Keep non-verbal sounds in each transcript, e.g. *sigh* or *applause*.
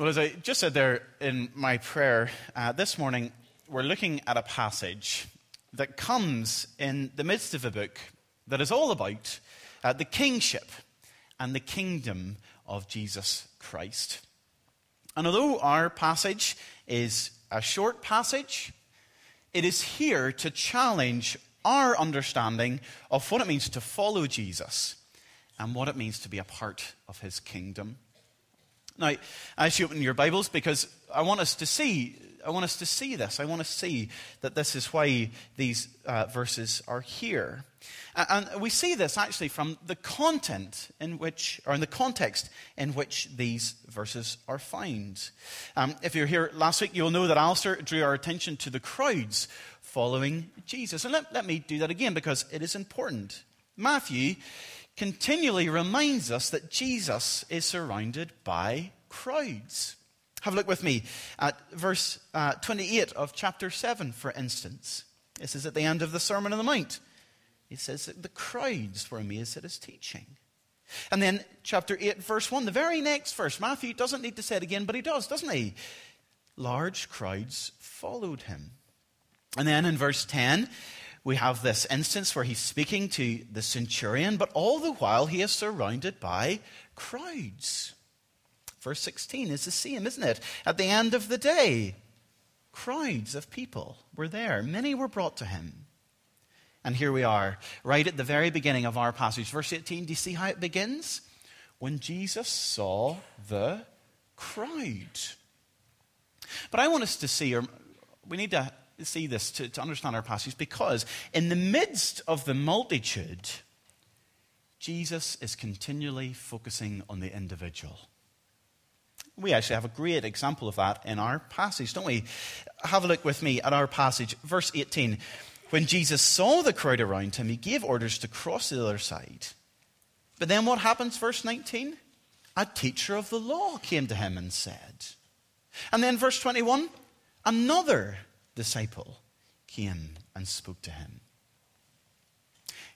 Well, as I just said there in my prayer uh, this morning, we're looking at a passage that comes in the midst of a book that is all about uh, the kingship and the kingdom of Jesus Christ. And although our passage is a short passage, it is here to challenge our understanding of what it means to follow Jesus and what it means to be a part of his kingdom. Now, as you open your Bibles, because I want us to see, I want us to see this. I want to see that this is why these uh, verses are here. And we see this actually from the content in which, or in the context in which these verses are found. Um, if you're here last week, you'll know that Alistair drew our attention to the crowds following Jesus. And let, let me do that again because it is important. Matthew continually reminds us that Jesus is surrounded by crowds. Have a look with me at verse uh, 28 of chapter 7, for instance. This is at the end of the Sermon on the Mount. He says that the crowds were amazed at his teaching. And then, chapter 8, verse 1, the very next verse, Matthew doesn't need to say it again, but he does, doesn't he? Large crowds followed him. And then in verse 10, we have this instance where he's speaking to the centurion, but all the while he is surrounded by crowds. Verse 16 is the same, isn't it? At the end of the day, crowds of people were there. Many were brought to him. And here we are, right at the very beginning of our passage. Verse 18, do you see how it begins? When Jesus saw the crowd. But I want us to see, or we need to see this to, to understand our passage, because in the midst of the multitude, Jesus is continually focusing on the individual. We actually have a great example of that in our passage, don't we? Have a look with me at our passage, verse 18. When Jesus saw the crowd around him, he gave orders to cross to the other side. But then what happens, verse 19? A teacher of the law came to him and said. And then, verse 21, another disciple came and spoke to him.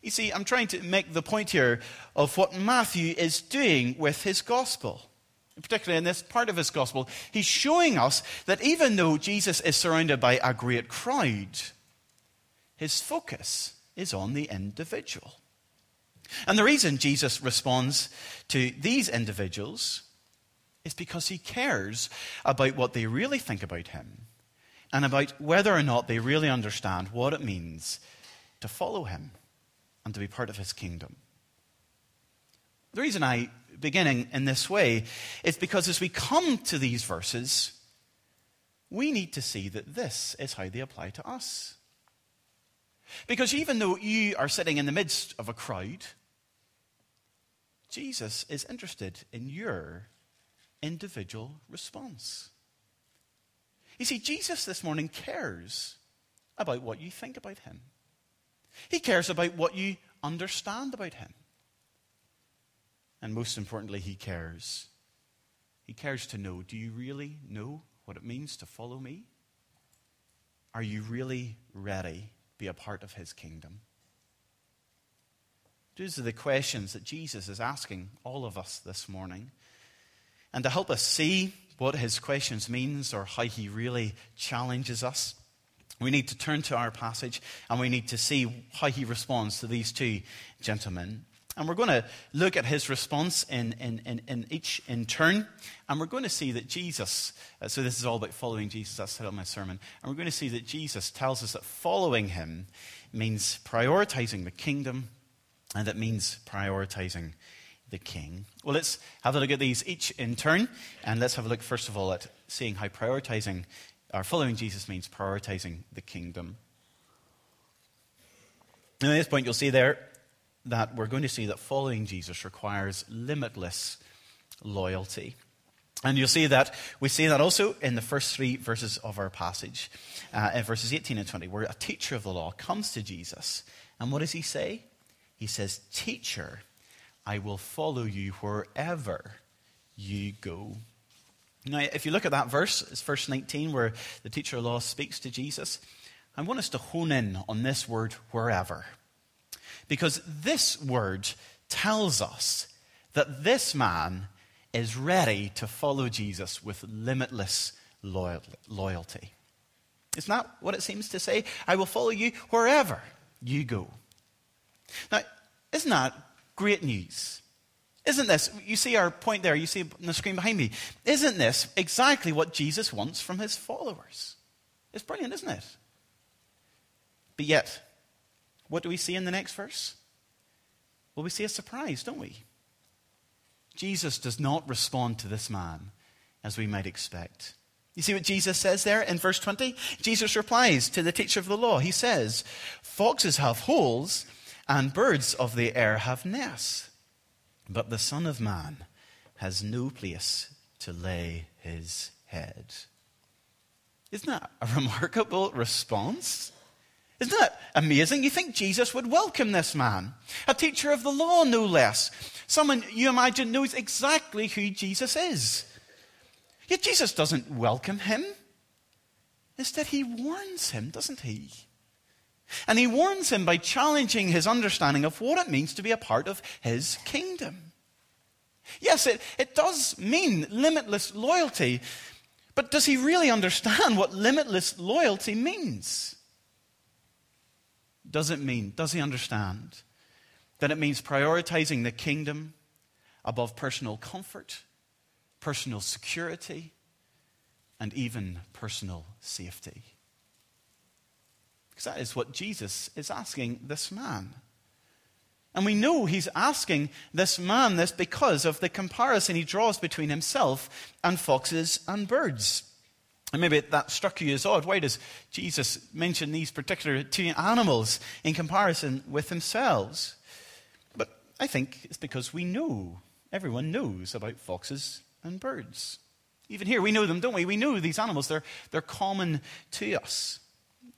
You see, I'm trying to make the point here of what Matthew is doing with his gospel. Particularly in this part of his gospel, he's showing us that even though Jesus is surrounded by a great crowd, his focus is on the individual. And the reason Jesus responds to these individuals is because he cares about what they really think about him and about whether or not they really understand what it means to follow him and to be part of his kingdom. The reason I beginning in this way is because as we come to these verses, we need to see that this is how they apply to us. Because even though you are sitting in the midst of a crowd, Jesus is interested in your individual response. You see, Jesus this morning cares about what you think about him, he cares about what you understand about him. And most importantly, he cares. He cares to know do you really know what it means to follow me? Are you really ready to be a part of his kingdom? These are the questions that Jesus is asking all of us this morning. And to help us see what his questions means or how he really challenges us, we need to turn to our passage and we need to see how he responds to these two gentlemen. And we're going to look at his response in, in, in, in each in turn. And we're going to see that Jesus, uh, so this is all about following Jesus, that's the my sermon. And we're going to see that Jesus tells us that following him means prioritizing the kingdom, and that means prioritizing the king. Well, let's have a look at these each in turn. And let's have a look, first of all, at seeing how prioritizing or following Jesus means prioritizing the kingdom. And at this point, you'll see there that we're going to see that following Jesus requires limitless loyalty. And you'll see that we see that also in the first three verses of our passage, uh, in verses 18 and 20, where a teacher of the law comes to Jesus. And what does he say? He says, Teacher, I will follow you wherever you go. Now, if you look at that verse, it's verse 19, where the teacher of law speaks to Jesus. I want us to hone in on this word, wherever. Because this word tells us that this man is ready to follow Jesus with limitless loyalty. Isn't that what it seems to say? I will follow you wherever you go. Now, isn't that great news? Isn't this, you see our point there, you see on the screen behind me, isn't this exactly what Jesus wants from his followers? It's brilliant, isn't it? But yet, what do we see in the next verse? Well, we see a surprise, don't we? Jesus does not respond to this man as we might expect. You see what Jesus says there in verse 20? Jesus replies to the teacher of the law. He says, Foxes have holes, and birds of the air have nests, but the Son of Man has no place to lay his head. Isn't that a remarkable response? Isn't that amazing? You think Jesus would welcome this man? A teacher of the law, no less. Someone you imagine knows exactly who Jesus is. Yet Jesus doesn't welcome him. Instead, he warns him, doesn't he? And he warns him by challenging his understanding of what it means to be a part of his kingdom. Yes, it, it does mean limitless loyalty, but does he really understand what limitless loyalty means? Does it mean, does he understand that it means prioritizing the kingdom above personal comfort? personal security, and even personal safety. Because that is what Jesus is asking this man. And we know he's asking this man this because of the comparison he draws between himself and foxes and birds. And maybe that struck you as odd. Why does Jesus mention these particular two animals in comparison with themselves? But I think it's because we know, everyone knows about foxes and birds. Even here, we know them, don't we? We know these animals, they're, they're common to us.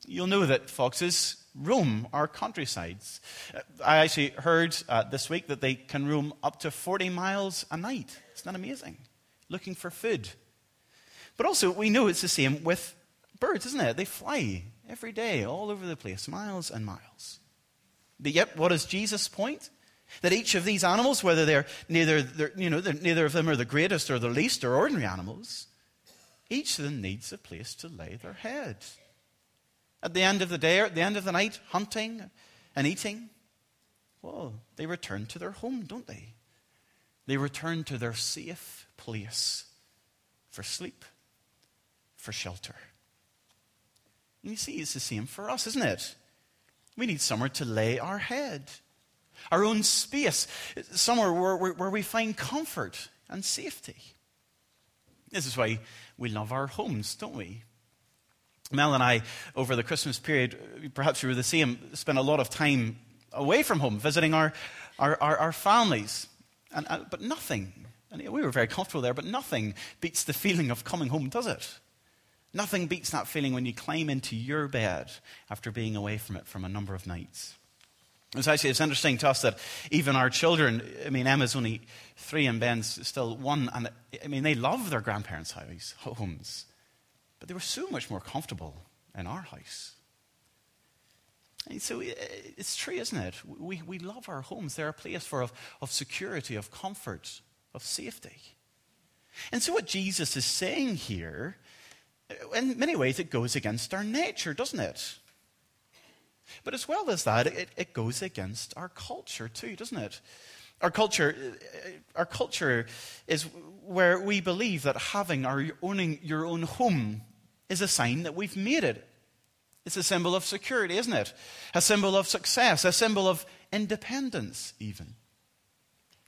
You'll know that foxes roam our countrysides. Uh, I actually heard uh, this week that they can roam up to 40 miles a night. Isn't that amazing? Looking for food. But also, we know it's the same with birds, isn't it? They fly every day all over the place, miles and miles. But yet, what is Jesus' point? That each of these animals, whether they're neither, they're, you know, neither of them are the greatest or the least or ordinary animals, each of them needs a place to lay their head. At the end of the day, or at the end of the night, hunting and eating, well, they return to their home, don't they? They return to their safe place for sleep, for shelter. And you see, it's the same for us, isn't it? We need somewhere to lay our head our own space, somewhere where, where, where we find comfort and safety. This is why we love our homes, don't we? Mel and I, over the Christmas period, perhaps we were the same, spent a lot of time away from home, visiting our, our, our, our families. And, uh, but nothing, and we were very comfortable there, but nothing beats the feeling of coming home, does it? Nothing beats that feeling when you climb into your bed after being away from it for a number of nights. It's actually it's interesting to us that even our children, I mean, Emma's only three and Ben's still one, and I mean, they love their grandparents' homes, but they were so much more comfortable in our house. And so eh, it's true, isn't it? We, we love our homes. They're a place for, of, of security, of comfort, of safety. And so, what Jesus is saying here, eh, in many ways, it goes against our nature, doesn't it? But as well as that, it, it goes against our culture too, doesn't it? Our culture, eh, our culture is where we believe that having or owning your own home is a sign that we've made it. It's a symbol of security, isn't it? A symbol of success, a symbol of independence, even.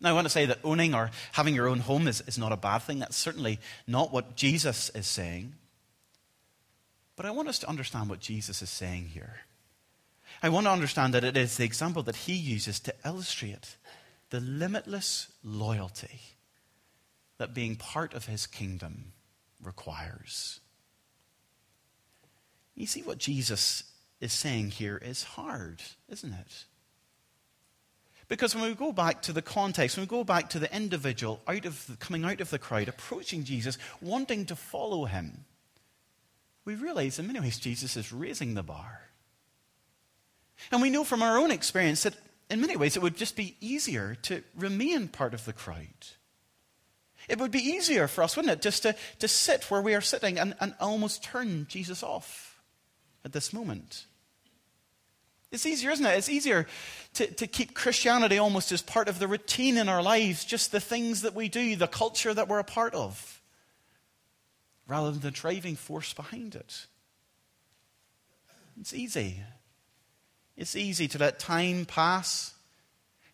Now, I want to say that owning or having your own home is, is not a bad thing. That's certainly not what Jesus is saying. But I want us to understand what Jesus is saying here. I want to understand that it is the example that he uses to illustrate the limitless loyalty that being part of his kingdom requires. You see, what Jesus is saying here is hard, isn't it? Because when we go back to the context, when we go back to the individual out of the, coming out of the crowd, approaching Jesus, wanting to follow him, we realize in many ways Jesus is raising the bar. And we know from our own experience that in many ways it would just be easier to remain part of the crowd. It would be easier for us, wouldn't it, just to, to sit where we are sitting and, and almost turn Jesus off at this moment. It's easier, isn't it? It's easier to, to keep Christianity almost as part of the routine in our lives, just the things that we do, the culture that we're a part of, rather than the driving force behind it. It's easy. It's easy to let time pass.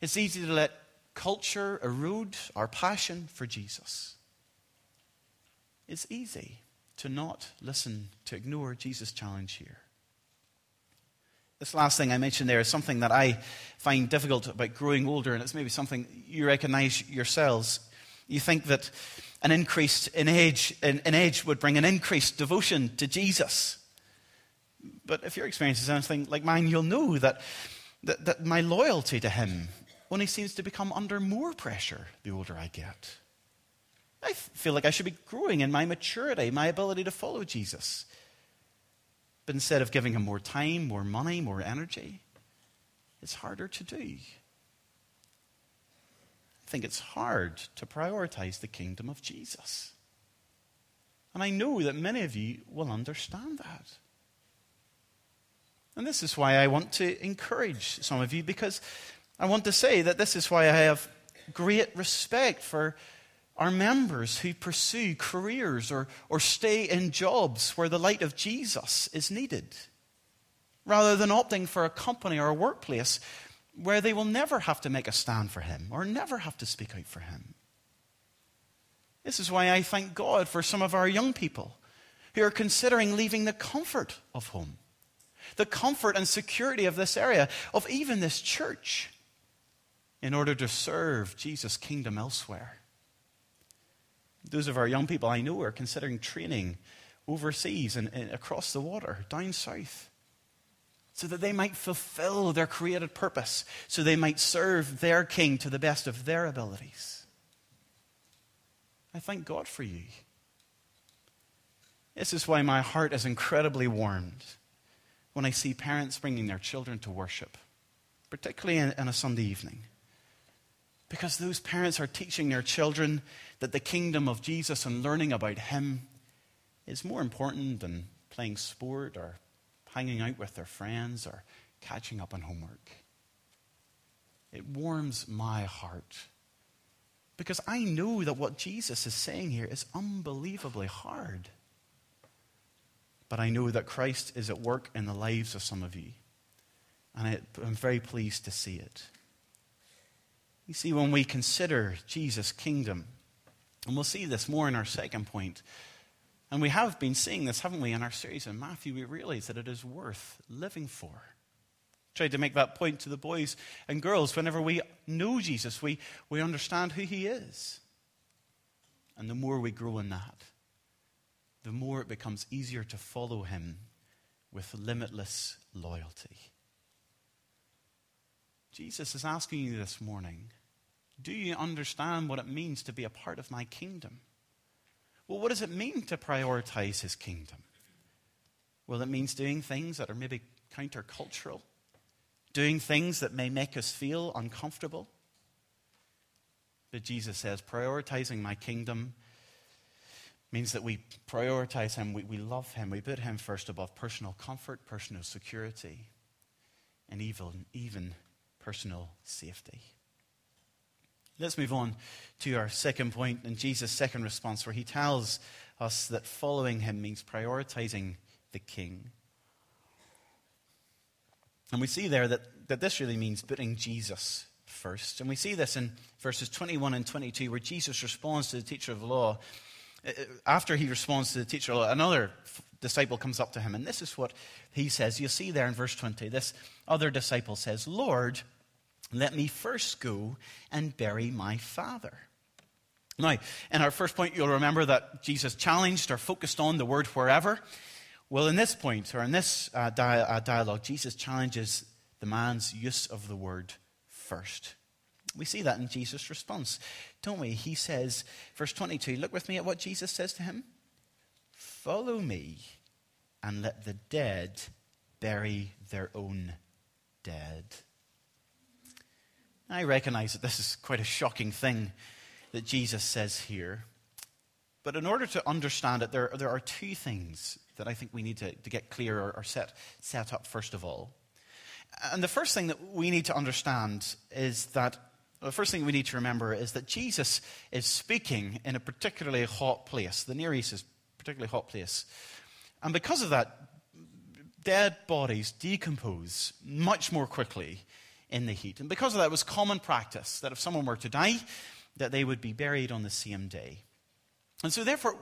It's easy to let culture erode our passion for Jesus. It's easy to not listen, to ignore Jesus' challenge here. This last thing I mentioned there is something that I find difficult about growing older, and it's maybe something you recognize yourselves. You think that an increase in age, in, in age would bring an increased devotion to Jesus. But if your experience is anything like mine, you'll know that, that, that my loyalty to him only seems to become under more pressure the older I get. I feel like I should be growing in my maturity, my ability to follow Jesus. But instead of giving him more time, more money, more energy, it's harder to do. I think it's hard to prioritize the kingdom of Jesus. And I know that many of you will understand that. And this is why I want to encourage some of you because I want to say that this is why I have great respect for our members who pursue careers or, or stay in jobs where the light of Jesus is needed, rather than opting for a company or a workplace where they will never have to make a stand for Him or never have to speak out for Him. This is why I thank God for some of our young people who are considering leaving the comfort of home, the comfort and security of this area, of even this church, in order to serve Jesus' kingdom elsewhere. Those of our young people I know are considering training overseas and, and across the water, down south, so that they might fulfill their created purpose, so they might serve their king to the best of their abilities. I thank God for you. This is why my heart is incredibly warmed when I see parents bringing their children to worship, particularly in a Sunday evening. Because those parents are teaching their children that the kingdom of Jesus and learning about Him is more important than playing sport or hanging out with their friends or catching up on homework. It warms my heart because I know that what Jesus is saying here is unbelievably hard. But I know that Christ is at work in the lives of some of you. And I'm very pleased to see it. You see, when we consider Jesus' kingdom, and we'll see this more in our second point, and we have been seeing this, haven't we, in our series in Matthew, we realize that it is worth living for. Tried to make that point to the boys and girls. Whenever we know Jesus, we, we understand who he is. And the more we grow in that, the more it becomes easier to follow him with limitless loyalty. Jesus is asking you this morning do you understand what it means to be a part of my kingdom? Well, what does it mean to prioritize his kingdom? Well, it means doing things that are maybe countercultural, doing things that may make us feel uncomfortable. But Jesus says, prioritizing my kingdom means that we prioritize him, we, we love him, we put him first above personal comfort, personal security, and even, even personal safety. Let's move on to our second point and Jesus' second response, where he tells us that following him means prioritizing the king. And we see there that, that this really means putting Jesus first. And we see this in verses 21 and 22, where Jesus responds to the teacher of law. Uh, after he responds to the teacher of law, another disciple comes up to him, and this is what he says. You see there in verse 20, this other disciple says, Lord, let me first go and bury my father. Now, in our first point, you'll remember that Jesus challenged or focused on the word wherever. Well, in this point, or in this uh, di- uh, dialogue, Jesus challenges the man's use of the word first. We see that in Jesus' response, don't we? He says, verse 22, look with me at what Jesus says to him Follow me and let the dead bury their own dead. I recognize that this is quite a shocking thing that Jesus says here. But in order to understand it, there, there are two things that I think we need to, to get clear or, or set, set up first of all. And the first thing that we need to understand is that the first thing we need to remember is that Jesus is speaking in a particularly hot place. The Near East is a particularly hot place. And because of that, dead bodies decompose much more quickly in the heat. And because of that, it was common practice that if someone were to die, that they would be buried on the same day. And so, therefore,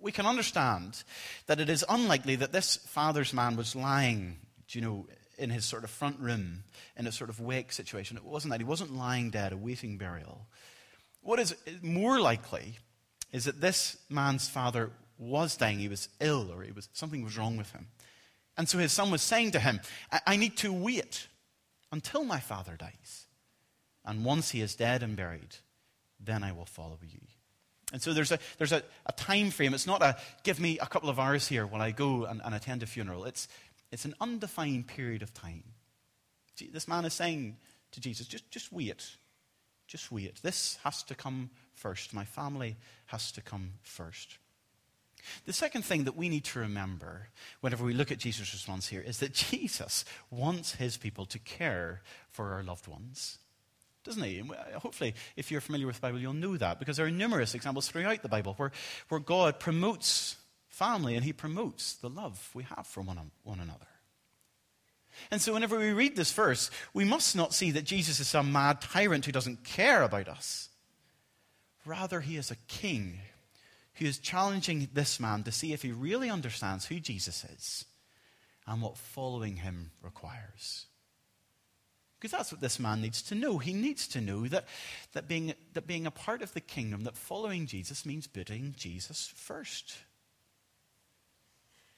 we can understand that it is unlikely that this father's man was lying, you know, in his sort of front room in a sort of wake situation. It wasn't that. He wasn't lying dead, awaiting burial. What is more likely is that this man's father was dying. He was ill or he was, something was wrong with him. And so his son was saying to him, I, I need to wait until my father dies. And once he is dead and buried, then I will follow you. And so there's a, there's a, a time frame. It's not a give me a couple of hours here while I go and, and attend a funeral. It's, it's an undefined period of time. This man is saying to Jesus, just, just wait. Just wait. This has to come first. My family has to come first. The second thing that we need to remember whenever we look at Jesus' response here is that Jesus wants his people to care for our loved ones. Doesn't he? Uh, hopefully, if you're familiar with the Bible, you'll know that because there are numerous examples throughout the Bible where, where God promotes family and he promotes the love we have for one, one another. And so, whenever we read this verse, we must not see that Jesus is some mad tyrant who doesn't care about us. Rather, he is a king who is challenging this man to see if he really understands who Jesus is and what following him requires. Because that's what this man needs to know. He needs to know that, that, being, that being a part of the kingdom, that following Jesus means putting Jesus first.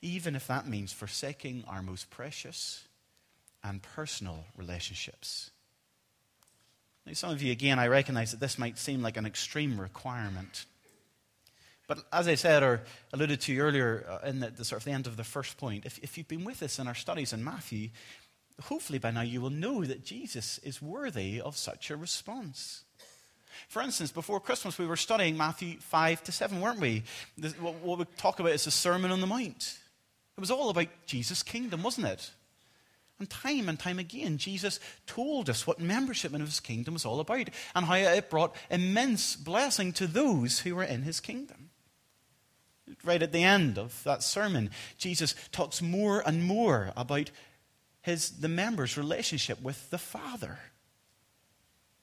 Even if that means forsaking our most precious and personal relationships. Now, some of you, again, I recognize that this might seem like an extreme requirement. But as I said or alluded to earlier uh, in the, the, sort of the end of the first point, if, if you've been with us in our studies in Matthew, hopefully by now you will know that Jesus is worthy of such a response. For instance, before Christmas, we were studying Matthew 5 to 7, weren't we? This, what, what we talk about is the Sermon on the Mount. It was all about Jesus' kingdom, wasn't it? And time and time again, Jesus told us what membership in his kingdom was all about and how it brought immense blessing to those who were in his kingdom. Right at the end of that sermon, Jesus talks more and more about his, the members' relationship with the Father.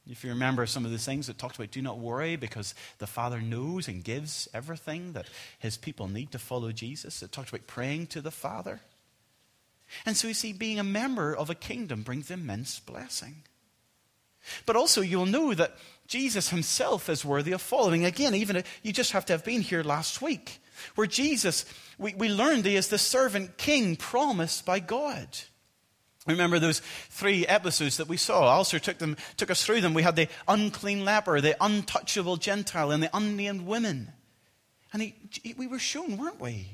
If you remember some of the things that talked about, do not worry because the Father knows and gives everything that his people need to follow Jesus. It talked about praying to the Father. And so you see, being a member of a kingdom brings immense blessing. But also, you'll know that Jesus himself is worthy of following. Again, even you just have to have been here last week, where Jesus, we, we learned he is the servant king promised by God. Remember those three episodes that we saw? Alistair took, them, took us through them. We had the unclean leper, the untouchable Gentile, and the unnamed women. And he, we were shown, weren't we,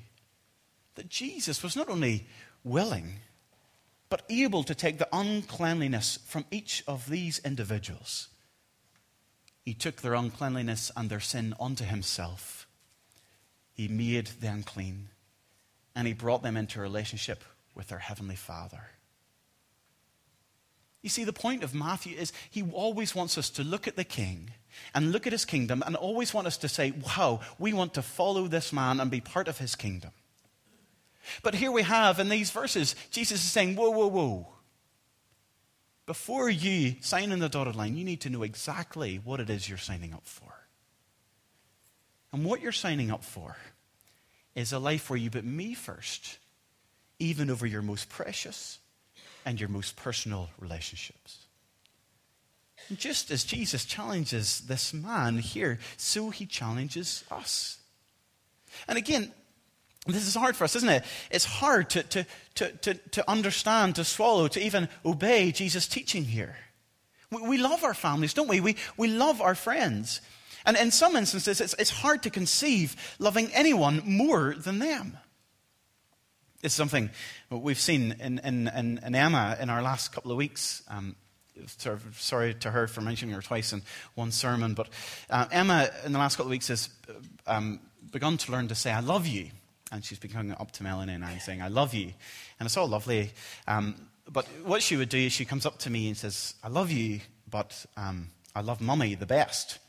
that Jesus was not only willing, but able to take the uncleanliness from each of these individuals. He took their uncleanliness and their sin onto himself. He made them unclean, and he brought them into a relationship with their heavenly Father. You see, the point of Matthew is he always wants us to look at the king and look at his kingdom and always want us to say, wow, we want to follow this man and be part of his kingdom. But here we have in these verses, Jesus is saying, whoa, whoa, whoa. Before you sign in the dotted line, you need to know exactly what it is you're signing up for. And what you're signing up for is a life where you put me first, even over your most precious and your most personal relationships. Just as Jesus challenges this man here, so he challenges us. And again, this is hard for us, isn't it? It's hard to, to, to, to, to understand, to swallow, to even obey Jesus' teaching here. We, we love our families, don't we? we? We love our friends. And in some instances, it's, it's hard to conceive loving anyone more than them. It's something we've seen in, in, in, in Emma in our last couple of weeks. Um, sorry to her for mentioning her twice in one sermon, but uh, Emma, in the last couple of weeks, has um, begun to learn to say, I love you. And she's been coming up to Melanie and I saying, I love you. And it's all lovely. Um, but what she would do is she comes up to me and says, I love you, but um, I love mummy the best.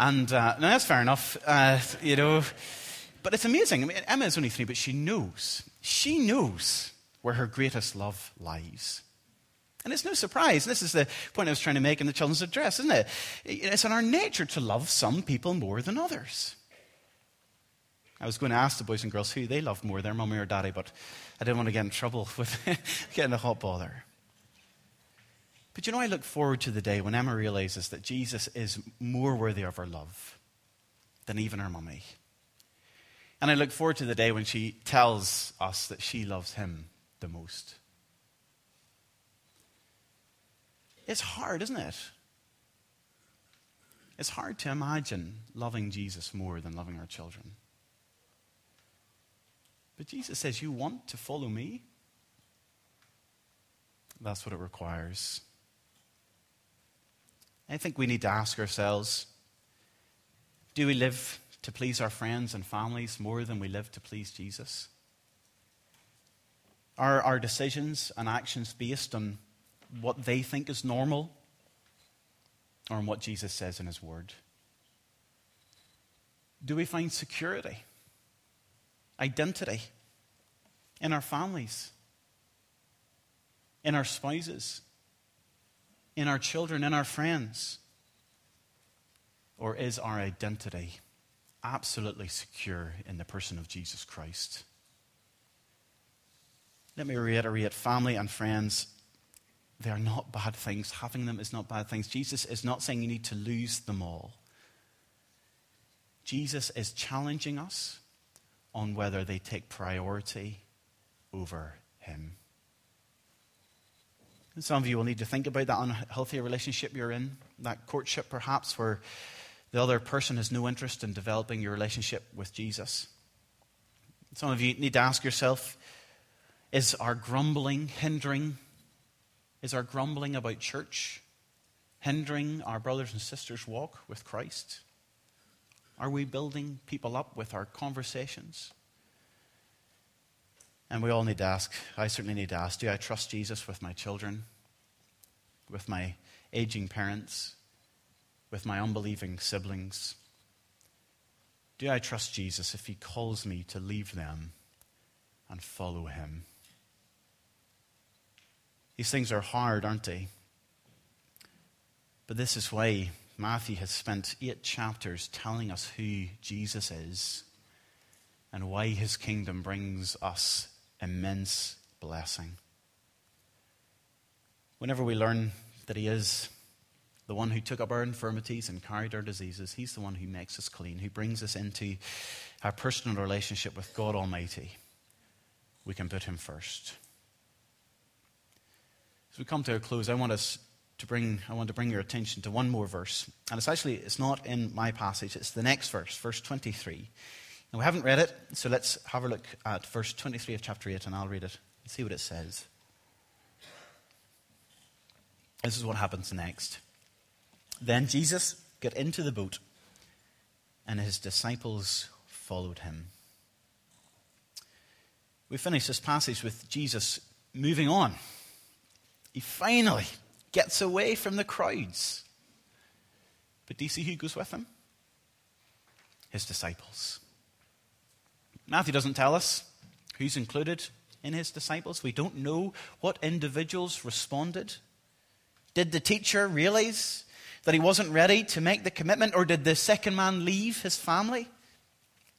And uh, now that's fair enough, uh, you know. But it's amazing. I mean, Emma is only three, but she knows. She knows where her greatest love lies. And it's no surprise. This is the point I was trying to make in the children's address, isn't it? It's in our nature to love some people more than others. I was going to ask the boys and girls who they loved more, their mummy or daddy, but I didn't want to get in trouble *laughs* with getting a hot bother. But you know, I look forward to the day when Emma realizes that Jesus is more worthy of her love than even her mummy. And I look forward to the day when she tells us that she loves him the most. It's hard, isn't it? It's hard to imagine loving Jesus more than loving our children. But Jesus says, You want to follow me? That's what it requires. I think we need to ask ourselves do we live to please our friends and families more than we live to please Jesus? Are our decisions and actions based on what they think is normal or on what Jesus says in His Word? Do we find security? identity in our families, in our spouses, in our children, in our friends? Or is our identity absolutely secure in the person of Jesus Christ? Let me reiterate family and friends, they are not bad things. Having them is not bad things. Jesus is not saying you need to lose them all. Jesus is challenging us on whether they take priority over Him. Some of you will need to think about that unhealthy relationship you're in, that courtship perhaps, where the other person has no interest in developing your relationship with Jesus. Some of you need to ask yourself is our grumbling hindering? Is our grumbling about church hindering our brothers and sisters' walk with Christ? Are we building people up with our conversations? And we all need to ask, I certainly need to ask, do I trust Jesus with my children, with my aging parents, with my unbelieving siblings? Do I trust Jesus if he calls me to leave them and follow him? These things are hard, aren't they? But this is why Matthew has spent eight chapters telling us who Jesus is and why his kingdom brings us immense blessing. Whenever we learn that he is the one who took up our infirmities and carried our diseases, he's the one who makes us clean, who brings us into our personal relationship with God Almighty. We can put him first. As we come to a close, I want us to bring, I want to bring your attention to one more verse. And it's actually, it's not in my passage, it's the next verse, verse 23. And we haven't read it, so let's have a look at verse 23 of chapter 8, and I'll read it and see what it says. This is what happens next. Then Jesus got into the boat, and his disciples followed him. We finish this passage with Jesus moving on. He finally gets away from the crowds. But do you see who goes with him? His disciples. Matthew doesn't tell us who's included in his disciples. We don't know what individuals responded. Did the teacher realize that he wasn't ready to make the commitment, or did the second man leave his family?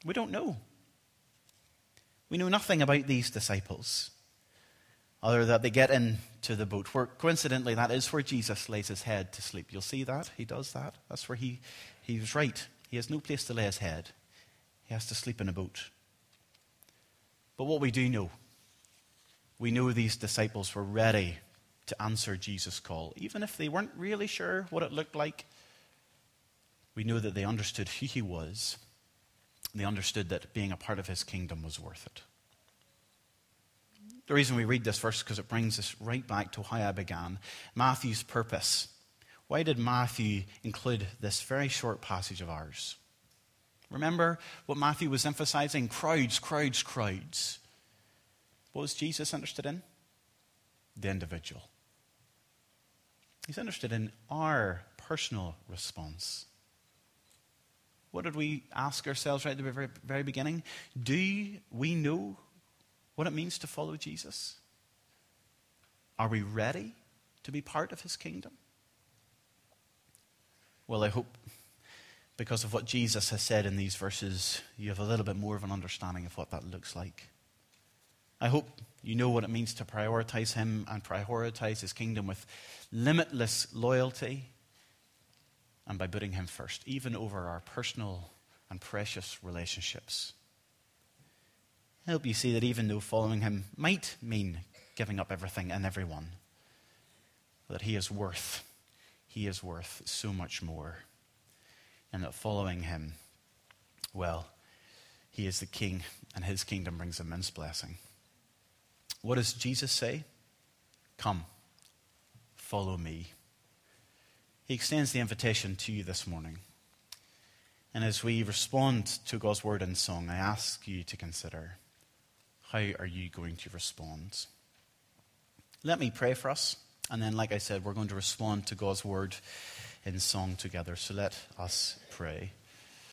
We don't know. We know nothing about these disciples other than that they get into the boat. Where coincidentally, that is where Jesus lays his head to sleep. You'll see that he does that. That's where he he was right. He has no place to lay his head. He has to sleep in a boat. But what we do know, we know these disciples were ready to answer Jesus' call, even if they weren't really sure what it looked like. We know that they understood who he was. They understood that being a part of his kingdom was worth it. The reason we read this verse is because it brings us right back to how I began Matthew's purpose. Why did Matthew include this very short passage of ours? Remember what Matthew was emphasizing? Crowds, crowds, crowds. What was Jesus interested in? The individual. He's interested in our personal response. What did we ask ourselves right at the very, very beginning? Do we know what it means to follow Jesus? Are we ready to be part of his kingdom? Well, I hope because of what Jesus has said in these verses, you have a little bit more of an understanding of what that looks like. I hope you know what it means to prioritize Him and prioritize His kingdom with limitless loyalty and by putting Him first, even over our personal and precious relationships. I hope you see that even though following Him might mean giving up everything and everyone, that He is worth, He is worth so much more. And that following Him, well, He is the King, and His kingdom brings immense blessing. What does Jesus say? Come, follow me. He extends the invitation to you this morning. And as we respond to God's word and song, I ask you to consider how are you going to respond? Let me pray for us. And then, like I said, we're going to respond to God's word in song together. So let us pray.